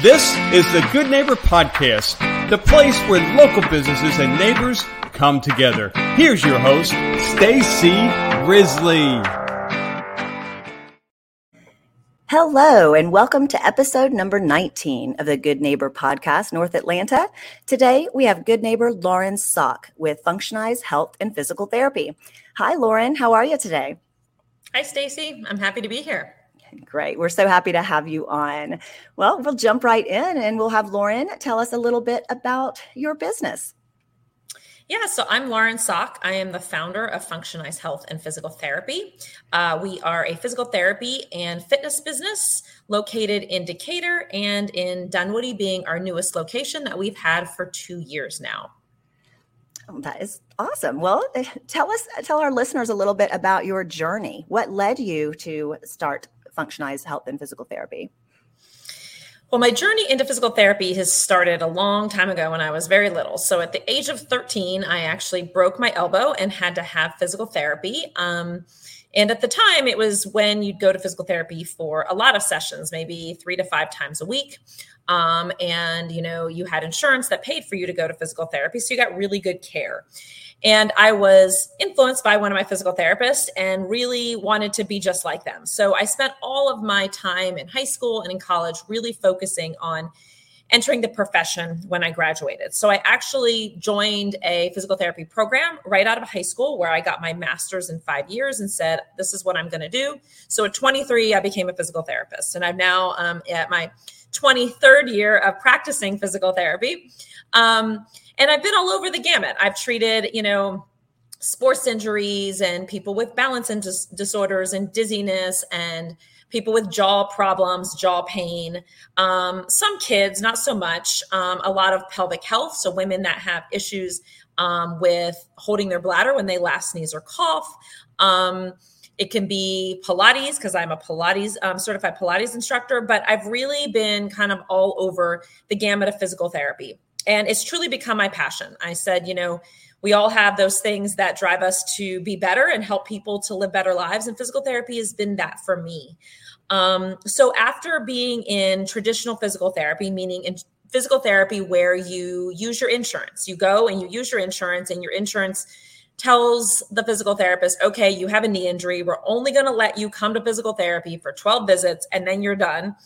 This is the Good Neighbor Podcast, the place where local businesses and neighbors come together. Here's your host, Stacy Risley. Hello, and welcome to episode number 19 of the Good Neighbor Podcast, North Atlanta. Today, we have Good Neighbor Lauren Sok with Functionize Health and Physical Therapy. Hi, Lauren. How are you today? Hi, Stacy. I'm happy to be here. Great. We're so happy to have you on. Well, we'll jump right in and we'll have Lauren tell us a little bit about your business. Yeah, so I'm Lauren Sok. I am the founder of Functionize Health and Physical Therapy. Uh, we are a physical therapy and fitness business located in Decatur and in Dunwoody, being our newest location that we've had for two years now. Oh, that is awesome. Well, eh, tell us, tell our listeners a little bit about your journey. What led you to start functionize health and physical therapy? Well, my journey into physical therapy has started a long time ago when I was very little. So, at the age of 13, I actually broke my elbow and had to have physical therapy. Um, and at the time, it was when you'd go to physical therapy for a lot of sessions, maybe three to five times a week. Um, and, you know, you had insurance that paid for you to go to physical therapy. So, you got really good care. And I was influenced by one of my physical therapists and really wanted to be just like them. So I spent all of my time in high school and in college really focusing on entering the profession when I graduated. So I actually joined a physical therapy program right out of high school where I got my master's in five years and said, this is what I'm going to do. So at 23, I became a physical therapist. And I'm now um, at my 23rd year of practicing physical therapy. Um, and I've been all over the gamut. I've treated, you know, sports injuries and people with balance and dis- disorders and dizziness and people with jaw problems, jaw pain. Um, some kids, not so much. Um, a lot of pelvic health. So women that have issues um, with holding their bladder when they laugh, sneeze, or cough. Um, it can be Pilates because I'm a Pilates um, certified Pilates instructor, but I've really been kind of all over the gamut of physical therapy. And it's truly become my passion. I said, you know, we all have those things that drive us to be better and help people to live better lives. And physical therapy has been that for me. Um, so after being in traditional physical therapy, meaning in physical therapy where you use your insurance, you go and you use your insurance, and your insurance tells the physical therapist, okay, you have a knee injury. We're only going to let you come to physical therapy for 12 visits and then you're done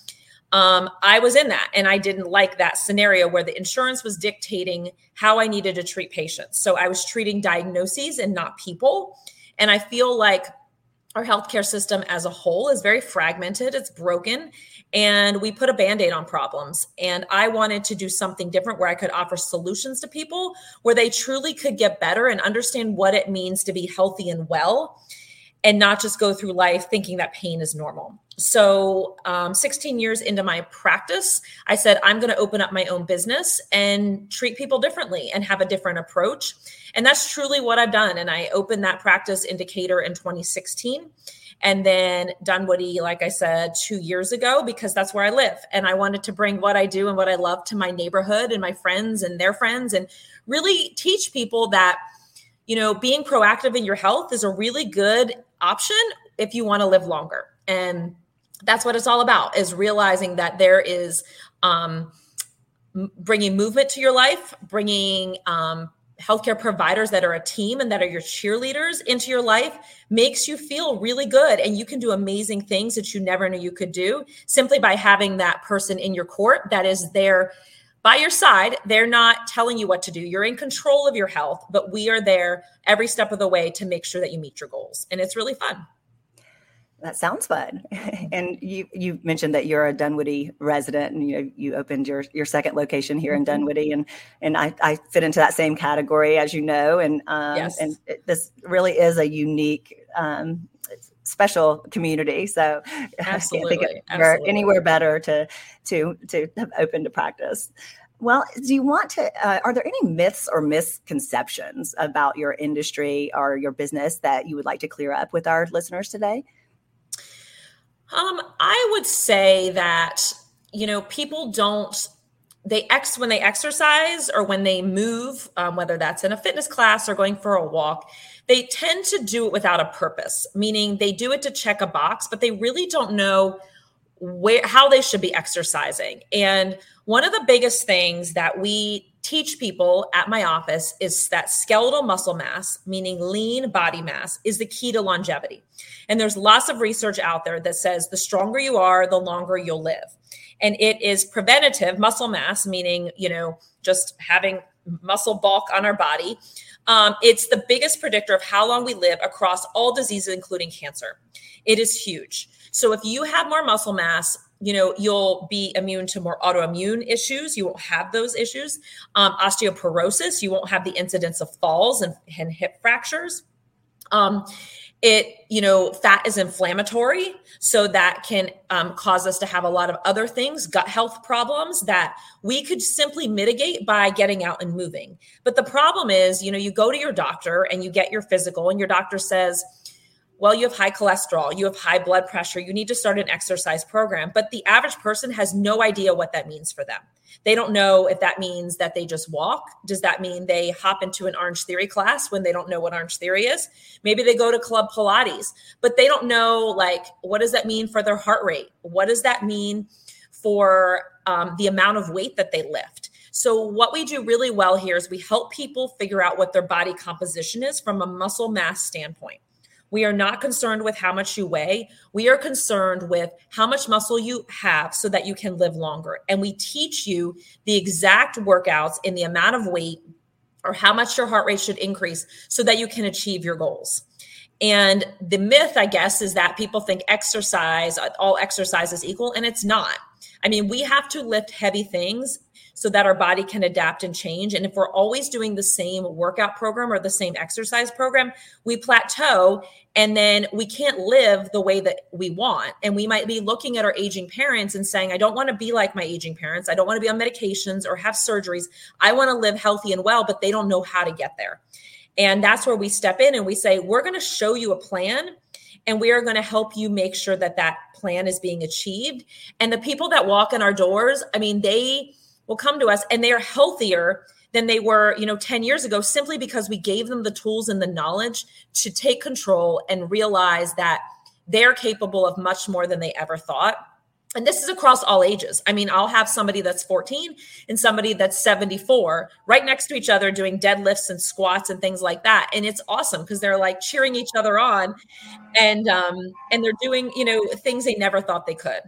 um, I was in that and I didn't like that scenario where the insurance was dictating how I needed to treat patients. So I was treating diagnoses and not people. And I feel like our healthcare system as a whole is very fragmented, it's broken, and we put a band aid on problems. And I wanted to do something different where I could offer solutions to people where they truly could get better and understand what it means to be healthy and well and not just go through life thinking that pain is normal. So, um, 16 years into my practice, I said, I'm going to open up my own business and treat people differently and have a different approach. And that's truly what I've done. And I opened that practice in Decatur in 2016. And then Dunwoody, like I said, two years ago, because that's where I live. And I wanted to bring what I do and what I love to my neighborhood and my friends and their friends and really teach people that, you know, being proactive in your health is a really good option if you want to live longer. And that's what it's all about is realizing that there is um, bringing movement to your life, bringing um, healthcare providers that are a team and that are your cheerleaders into your life makes you feel really good and you can do amazing things that you never knew you could do simply by having that person in your court that is there by your side they're not telling you what to do you're in control of your health but we are there every step of the way to make sure that you meet your goals and it's really fun that sounds fun. And you you mentioned that you're a Dunwoody resident, and you you opened your your second location here in mm-hmm. Dunwoody, and and I, I fit into that same category as you know, and um, yes. and it, this really is a unique. Um, special community so absolutely, I can't think of anywhere better to to to have opened to practice well, do you want to? Uh, are there any myths or misconceptions about your industry or your business that you would like to clear up with our listeners today? Um, I would say that you know people don't they ex when they exercise or when they move, um, whether that's in a fitness class or going for a walk, they tend to do it without a purpose. Meaning they do it to check a box, but they really don't know where how they should be exercising. And one of the biggest things that we teach people at my office is that skeletal muscle mass, meaning lean body mass, is the key to longevity. And there's lots of research out there that says the stronger you are, the longer you'll live. And it is preventative muscle mass, meaning, you know, just having muscle bulk on our body. Um, it's the biggest predictor of how long we live across all diseases, including cancer. It is huge. So if you have more muscle mass, you know you'll be immune to more autoimmune issues. You won't have those issues. Um, osteoporosis you won't have the incidence of falls and, and hip fractures. Um, it you know fat is inflammatory so that can um, cause us to have a lot of other things gut health problems that we could simply mitigate by getting out and moving. But the problem is you know you go to your doctor and you get your physical and your doctor says well, you have high cholesterol, you have high blood pressure, you need to start an exercise program. But the average person has no idea what that means for them. They don't know if that means that they just walk. Does that mean they hop into an Orange Theory class when they don't know what Orange Theory is? Maybe they go to Club Pilates, but they don't know, like, what does that mean for their heart rate? What does that mean for um, the amount of weight that they lift? So, what we do really well here is we help people figure out what their body composition is from a muscle mass standpoint. We are not concerned with how much you weigh. We are concerned with how much muscle you have so that you can live longer. And we teach you the exact workouts in the amount of weight or how much your heart rate should increase so that you can achieve your goals. And the myth, I guess, is that people think exercise, all exercise is equal, and it's not. I mean, we have to lift heavy things so that our body can adapt and change. And if we're always doing the same workout program or the same exercise program, we plateau and then we can't live the way that we want. And we might be looking at our aging parents and saying, I don't want to be like my aging parents. I don't want to be on medications or have surgeries. I want to live healthy and well, but they don't know how to get there. And that's where we step in and we say, we're going to show you a plan and we are going to help you make sure that that plan is being achieved. And the people that walk in our doors, I mean, they, will come to us and they are healthier than they were, you know, 10 years ago simply because we gave them the tools and the knowledge to take control and realize that they're capable of much more than they ever thought. And this is across all ages. I mean, I'll have somebody that's 14 and somebody that's 74 right next to each other doing deadlifts and squats and things like that. And it's awesome because they're like cheering each other on and um and they're doing, you know, things they never thought they could.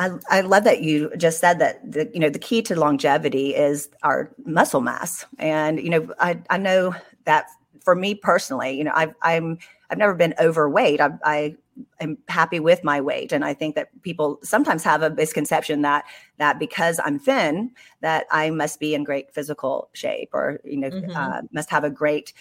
I, I love that you just said that the you know the key to longevity is our muscle mass, and you know I I know that for me personally, you know I've I'm I've never been overweight. I, I am happy with my weight, and I think that people sometimes have a misconception that that because I'm thin that I must be in great physical shape or you know mm-hmm. uh, must have a great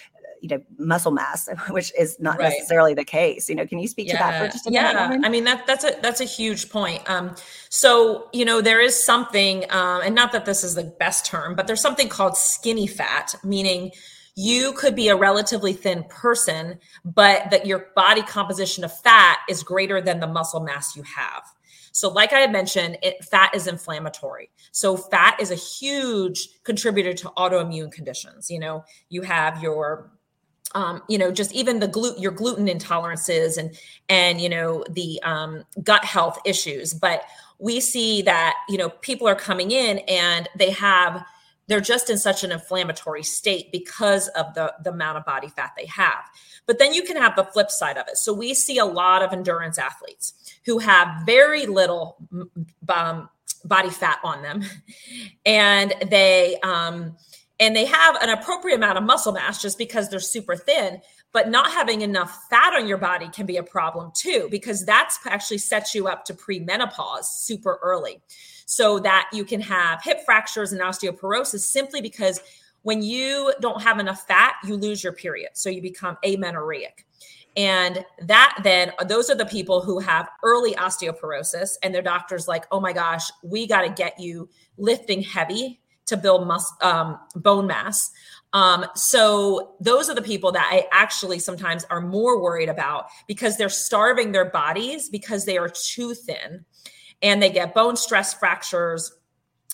you know muscle mass which is not right. necessarily the case you know can you speak yeah. to that for just a yeah. minute yeah i mean that that's a that's a huge point um so you know there is something um and not that this is the best term but there's something called skinny fat meaning you could be a relatively thin person but that your body composition of fat is greater than the muscle mass you have so, like I had mentioned, it, fat is inflammatory. So, fat is a huge contributor to autoimmune conditions. You know, you have your um, you know, just even the gluten, your gluten intolerances and and you know the um, gut health issues. But we see that you know people are coming in and they have they're just in such an inflammatory state because of the the amount of body fat they have. But then you can have the flip side of it. So we see a lot of endurance athletes who have very little um, body fat on them, and they um, and they have an appropriate amount of muscle mass just because they're super thin but not having enough fat on your body can be a problem too because that's actually sets you up to premenopause super early so that you can have hip fractures and osteoporosis simply because when you don't have enough fat you lose your period. So you become amenorrheic. And that then those are the people who have early osteoporosis and their doctors like oh my gosh we got to get you lifting heavy to build mus- um, bone mass. Um, so those are the people that I actually sometimes are more worried about because they're starving their bodies because they are too thin and they get bone stress fractures.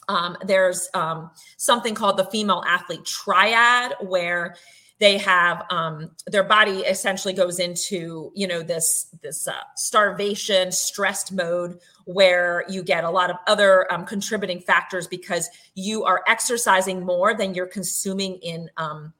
Um, there's um, something called the female athlete triad where they have um, their body essentially goes into you know this this uh, starvation stressed mode where you get a lot of other um, contributing factors because you are exercising more than you're consuming in um,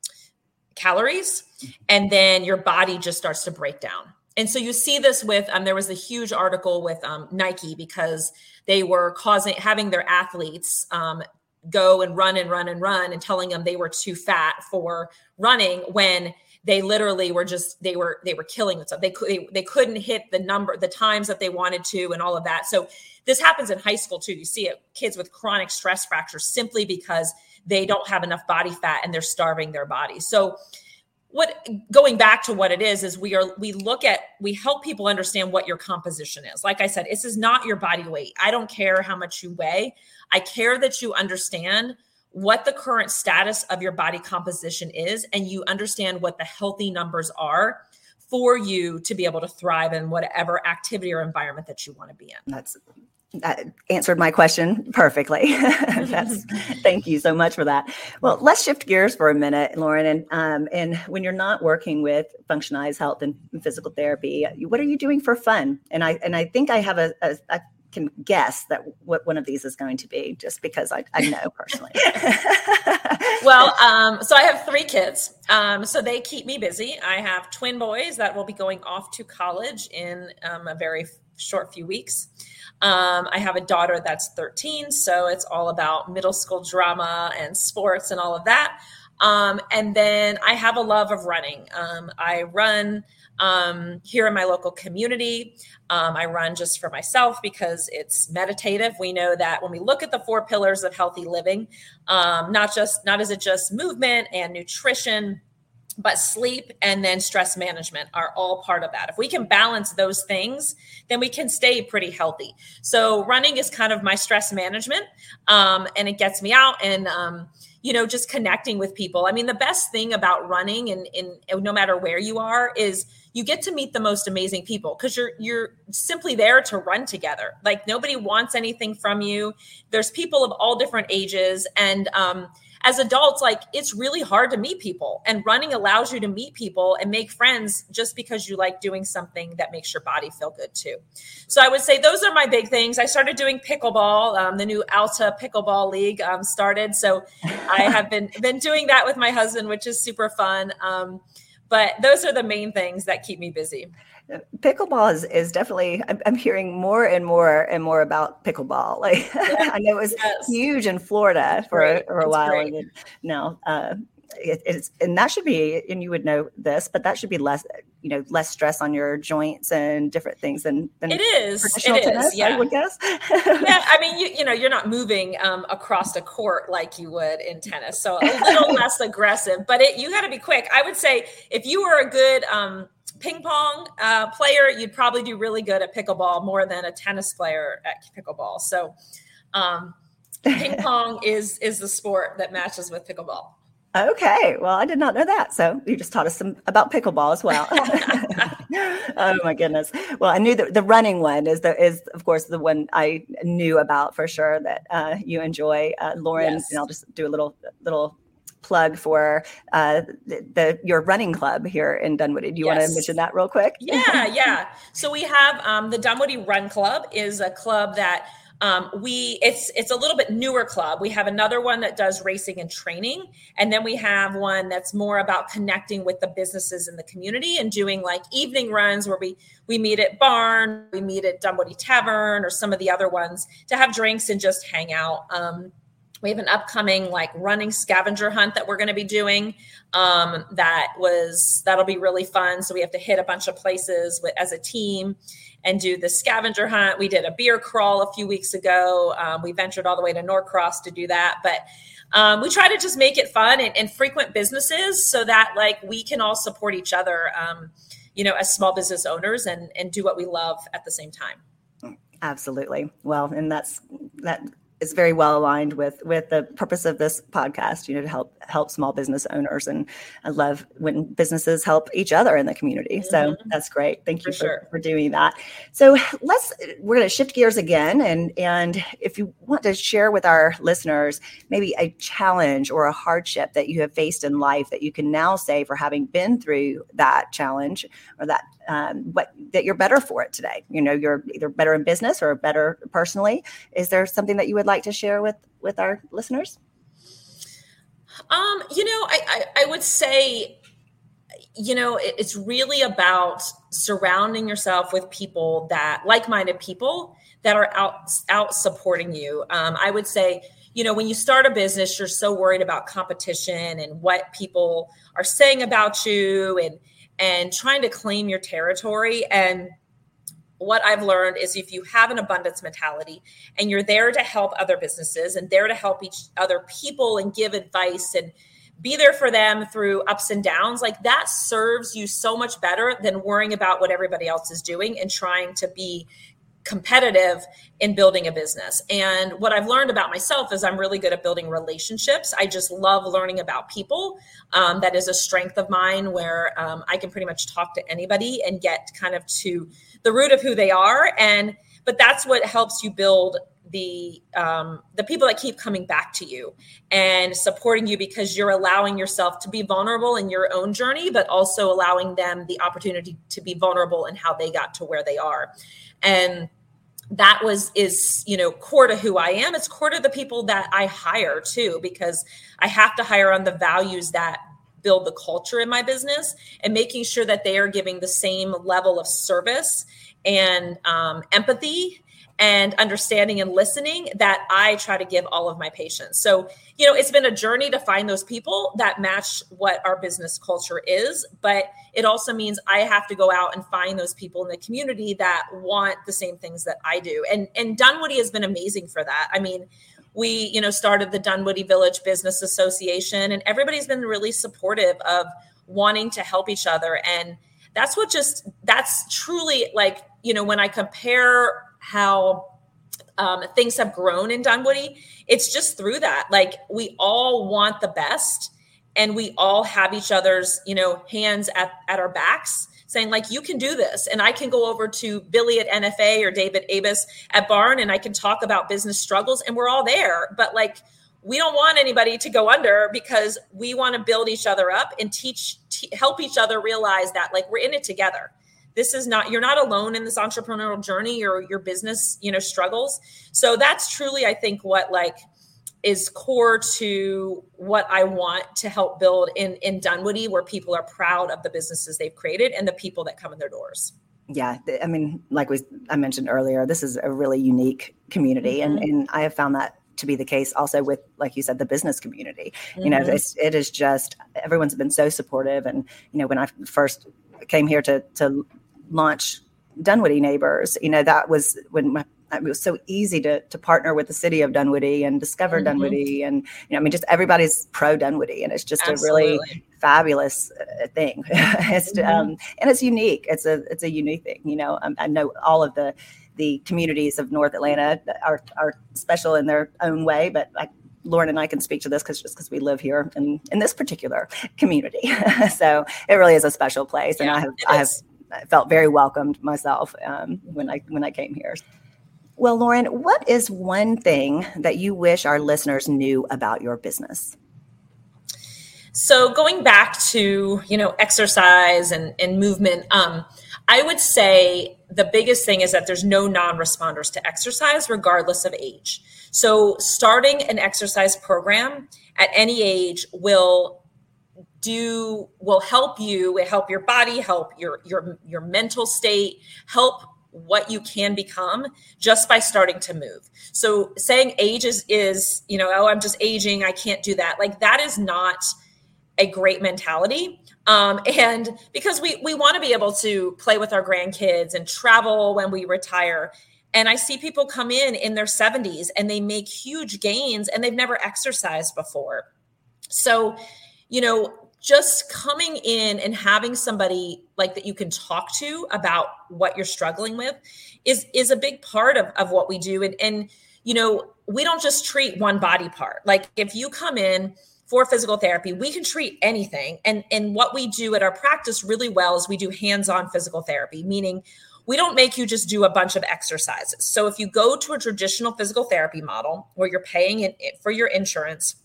calories and then your body just starts to break down and so you see this with um, there was a huge article with um, nike because they were causing having their athletes um, go and run and run and run and telling them they were too fat for running when they literally were just they were they were killing themselves. They could they, they couldn't hit the number the times that they wanted to and all of that. So this happens in high school too. You see it kids with chronic stress fractures simply because they don't have enough body fat and they're starving their bodies. So what going back to what it is is we are we look at we help people understand what your composition is. Like i said this is not your body weight. I don't care how much you weigh. I care that you understand what the current status of your body composition is and you understand what the healthy numbers are for you to be able to thrive in whatever activity or environment that you want to be in. That's that answered my question perfectly. That's thank you so much for that. Well, let's shift gears for a minute, Lauren. And um, and when you're not working with Functionize Health and Physical Therapy, what are you doing for fun? And I and I think I have a, a, a can guess that what one of these is going to be just because I, I know personally. well, um, so I have three kids. Um, so they keep me busy. I have twin boys that will be going off to college in um, a very short few weeks. Um, I have a daughter that's 13, so it's all about middle school drama and sports and all of that. Um, and then I have a love of running. Um, I run um, here in my local community. Um, I run just for myself because it's meditative. We know that when we look at the four pillars of healthy living, um, not just not is it just movement and nutrition, but sleep and then stress management are all part of that. If we can balance those things, then we can stay pretty healthy. So running is kind of my stress management, um, and it gets me out and um, you know just connecting with people. I mean, the best thing about running and, no matter where you are is you get to meet the most amazing people because you're you're simply there to run together. Like nobody wants anything from you. There's people of all different ages and um, as adults, like it's really hard to meet people, and running allows you to meet people and make friends just because you like doing something that makes your body feel good too. So I would say those are my big things. I started doing pickleball. Um, the new Alta Pickleball League um, started, so I have been been doing that with my husband, which is super fun. Um, but those are the main things that keep me busy pickleball is, is definitely I'm, I'm, hearing more and more and more about pickleball like yeah. i know it was yes. huge in florida for, a, for a while and now uh, it, it's and that should be and you would know this but that should be less you know less stress on your joints and different things than, than it is it tennis, is yeah i would guess yeah i mean you, you know you're not moving um, across a court like you would in tennis so a little less aggressive but it, you got to be quick i would say if you were a good um, ping pong uh, player, you'd probably do really good at pickleball more than a tennis player at pickleball. So, um, ping pong is is the sport that matches with pickleball. Okay, well, I did not know that. So you just taught us some about pickleball as well. oh my goodness! Well, I knew that the running one is the is of course the one I knew about for sure that uh, you enjoy, uh, Lauren. Yes. And I'll just do a little little plug for uh, the, the, your running club here in Dunwoody. Do you yes. want to mention that real quick? Yeah, yeah. So we have um, the Dunwoody Run Club is a club that um, we it's it's a little bit newer club. We have another one that does racing and training, and then we have one that's more about connecting with the businesses in the community and doing like evening runs where we we meet at Barn, we meet at Dunwoody Tavern, or some of the other ones to have drinks and just hang out. Um, we have an upcoming like running scavenger hunt that we're going to be doing um, that was that'll be really fun. So we have to hit a bunch of places with, as a team and do the scavenger hunt. We did a beer crawl a few weeks ago. Um, we ventured all the way to norcross to do that. But um, we try to just make it fun and, and, frequent businesses so that like we can all support each other um, you know as small business owners and and do what we love at the same time. Absolutely. Well and that's that it's very well aligned with with the purpose of this podcast. You know, to help help small business owners, and I love when businesses help each other in the community. Mm-hmm. So that's great. Thank you for, for, sure. for doing that. So let's we're going to shift gears again, and and if you want to share with our listeners maybe a challenge or a hardship that you have faced in life that you can now say for having been through that challenge or that um, what that you're better for it today. You know, you're either better in business or better personally. Is there something that you would like to share with with our listeners? Um, you know, I, I, I would say, you know, it, it's really about surrounding yourself with people that like-minded people that are out out supporting you. Um, I would say, you know, when you start a business, you're so worried about competition and what people are saying about you and and trying to claim your territory. And what I've learned is if you have an abundance mentality and you're there to help other businesses and there to help each other people and give advice and be there for them through ups and downs, like that serves you so much better than worrying about what everybody else is doing and trying to be competitive in building a business. And what I've learned about myself is I'm really good at building relationships. I just love learning about people. Um, that is a strength of mine where um, I can pretty much talk to anybody and get kind of to the root of who they are. And but that's what helps you build the um, the people that keep coming back to you and supporting you because you're allowing yourself to be vulnerable in your own journey, but also allowing them the opportunity to be vulnerable in how they got to where they are. And that was is you know core to who i am. It's core to the people that i hire too because i have to hire on the values that build the culture in my business and making sure that they are giving the same level of service and um, empathy and understanding and listening that I try to give all of my patients. So, you know, it's been a journey to find those people that match what our business culture is, but it also means I have to go out and find those people in the community that want the same things that I do. And and Dunwoody has been amazing for that. I mean, we, you know, started the Dunwoody Village Business Association and everybody's been really supportive of wanting to help each other and that's what just that's truly like, you know, when I compare how um, things have grown in Dunwoody, it's just through that. Like we all want the best and we all have each other's, you know, hands at, at our backs saying like, you can do this. And I can go over to Billy at NFA or David Abus at Barn and I can talk about business struggles and we're all there. But like, we don't want anybody to go under because we want to build each other up and teach, t- help each other realize that like we're in it together this is not you're not alone in this entrepreneurial journey or your business you know struggles so that's truly i think what like is core to what i want to help build in in dunwoody where people are proud of the businesses they've created and the people that come in their doors yeah i mean like we i mentioned earlier this is a really unique community mm-hmm. and and i have found that to be the case also with like you said the business community mm-hmm. you know mm-hmm. it's, it is just everyone's been so supportive and you know when i first came here to to launch Dunwoody Neighbors. You know, that was when my, it was so easy to to partner with the city of Dunwoody and discover mm-hmm. Dunwoody, and you know, I mean, just everybody's pro Dunwoody, and it's just Absolutely. a really fabulous uh, thing. it's mm-hmm. um, and it's unique. It's a it's a unique thing. You know, um, I know all of the the communities of North Atlanta are are special in their own way, but I Lauren and I can speak to this because just because we live here in, in this particular community. so it really is a special place. And I have I have I felt very welcomed myself um, when I when I came here. Well, Lauren, what is one thing that you wish our listeners knew about your business? So going back to you know exercise and, and movement, um, I would say the biggest thing is that there's no non-responders to exercise, regardless of age. So starting an exercise program at any age will do will help you help your body help your your your mental state help what you can become just by starting to move. So saying age is is you know oh i'm just aging i can't do that. Like that is not a great mentality. Um, and because we we want to be able to play with our grandkids and travel when we retire. And i see people come in in their 70s and they make huge gains and they've never exercised before. So you know just coming in and having somebody like that you can talk to about what you're struggling with is is a big part of, of what we do and and you know we don't just treat one body part. Like if you come in for physical therapy, we can treat anything. And and what we do at our practice really well is we do hands-on physical therapy, meaning we don't make you just do a bunch of exercises. So if you go to a traditional physical therapy model where you're paying it for your insurance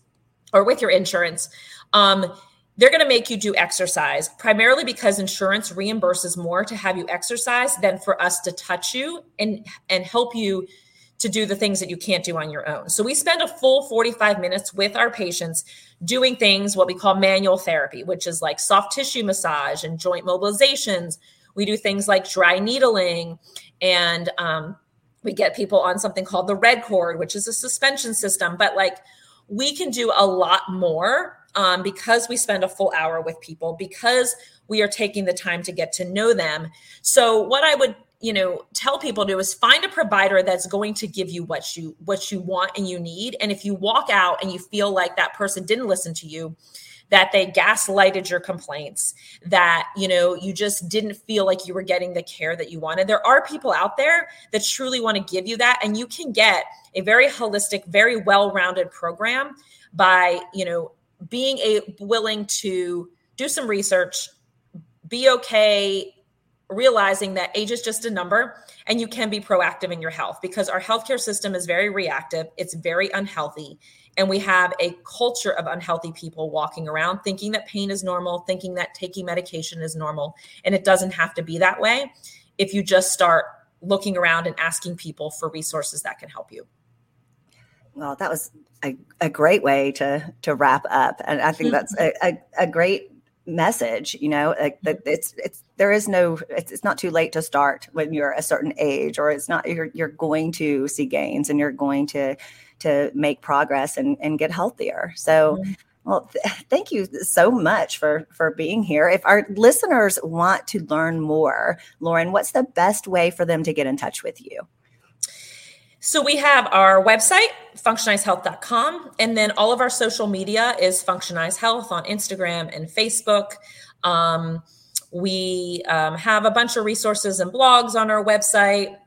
or with your insurance, um, they're going to make you do exercise primarily because insurance reimburses more to have you exercise than for us to touch you and and help you to do the things that you can't do on your own. So we spend a full 45 minutes with our patients doing things what we call manual therapy, which is like soft tissue massage and joint mobilizations. We do things like dry needling and um, we get people on something called the Redcord, which is a suspension system. But like we can do a lot more um, because we spend a full hour with people, because we are taking the time to get to know them. So what I would you know tell people to is find a provider that's going to give you what you what you want and you need. And if you walk out and you feel like that person didn't listen to you that they gaslighted your complaints that you know you just didn't feel like you were getting the care that you wanted. There are people out there that truly want to give you that. And you can get a very holistic very well-rounded program by you know being a willing to do some research be okay realizing that age is just a number and you can be proactive in your health because our healthcare system is very reactive, it's very unhealthy. And we have a culture of unhealthy people walking around thinking that pain is normal, thinking that taking medication is normal. And it doesn't have to be that way if you just start looking around and asking people for resources that can help you. Well, that was a, a great way to to wrap up. And I think that's a, a, a great message you know like that it's it's there is no it's, it's not too late to start when you're a certain age or it's not you're you're going to see gains and you're going to to make progress and and get healthier. So mm-hmm. well th- thank you so much for for being here. If our listeners want to learn more lauren what's the best way for them to get in touch with you so we have our website, functionizehealth.com, and then all of our social media is Functionize Health on Instagram and Facebook. Um, we um, have a bunch of resources and blogs on our website.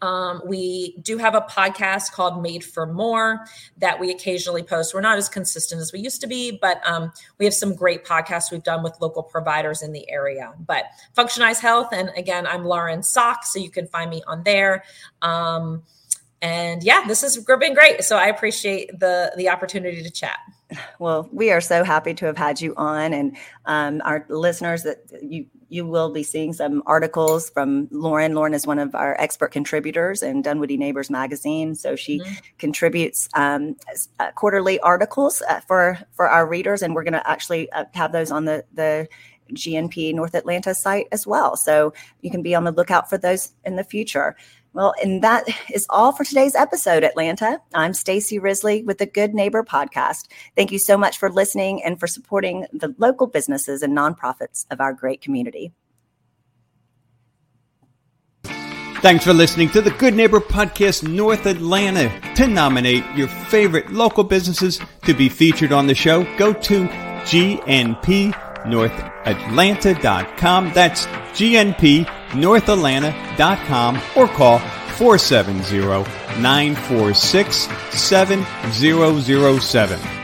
Um, we do have a podcast called Made for More that we occasionally post. We're not as consistent as we used to be, but um, we have some great podcasts we've done with local providers in the area. But Functionize Health, and again, I'm Lauren Sok, so you can find me on there. Um, and yeah, this has been great. So I appreciate the the opportunity to chat. Well, we are so happy to have had you on, and um, our listeners that you you will be seeing some articles from Lauren. Lauren is one of our expert contributors in Dunwoody Neighbors magazine, so she mm-hmm. contributes um, uh, quarterly articles uh, for for our readers, and we're going to actually uh, have those on the the GNP North Atlanta site as well. So you can be on the lookout for those in the future. Well, and that is all for today's episode, Atlanta. I'm Stacy Risley with the Good Neighbor podcast. Thank you so much for listening and for supporting the local businesses and nonprofits of our great community. Thanks for listening to the Good Neighbor Podcast North Atlanta. To nominate your favorite local businesses to be featured on the show, go to gnpnorthatlanta.com. That's gnpnorthatlanta.com or call 470 946 7007.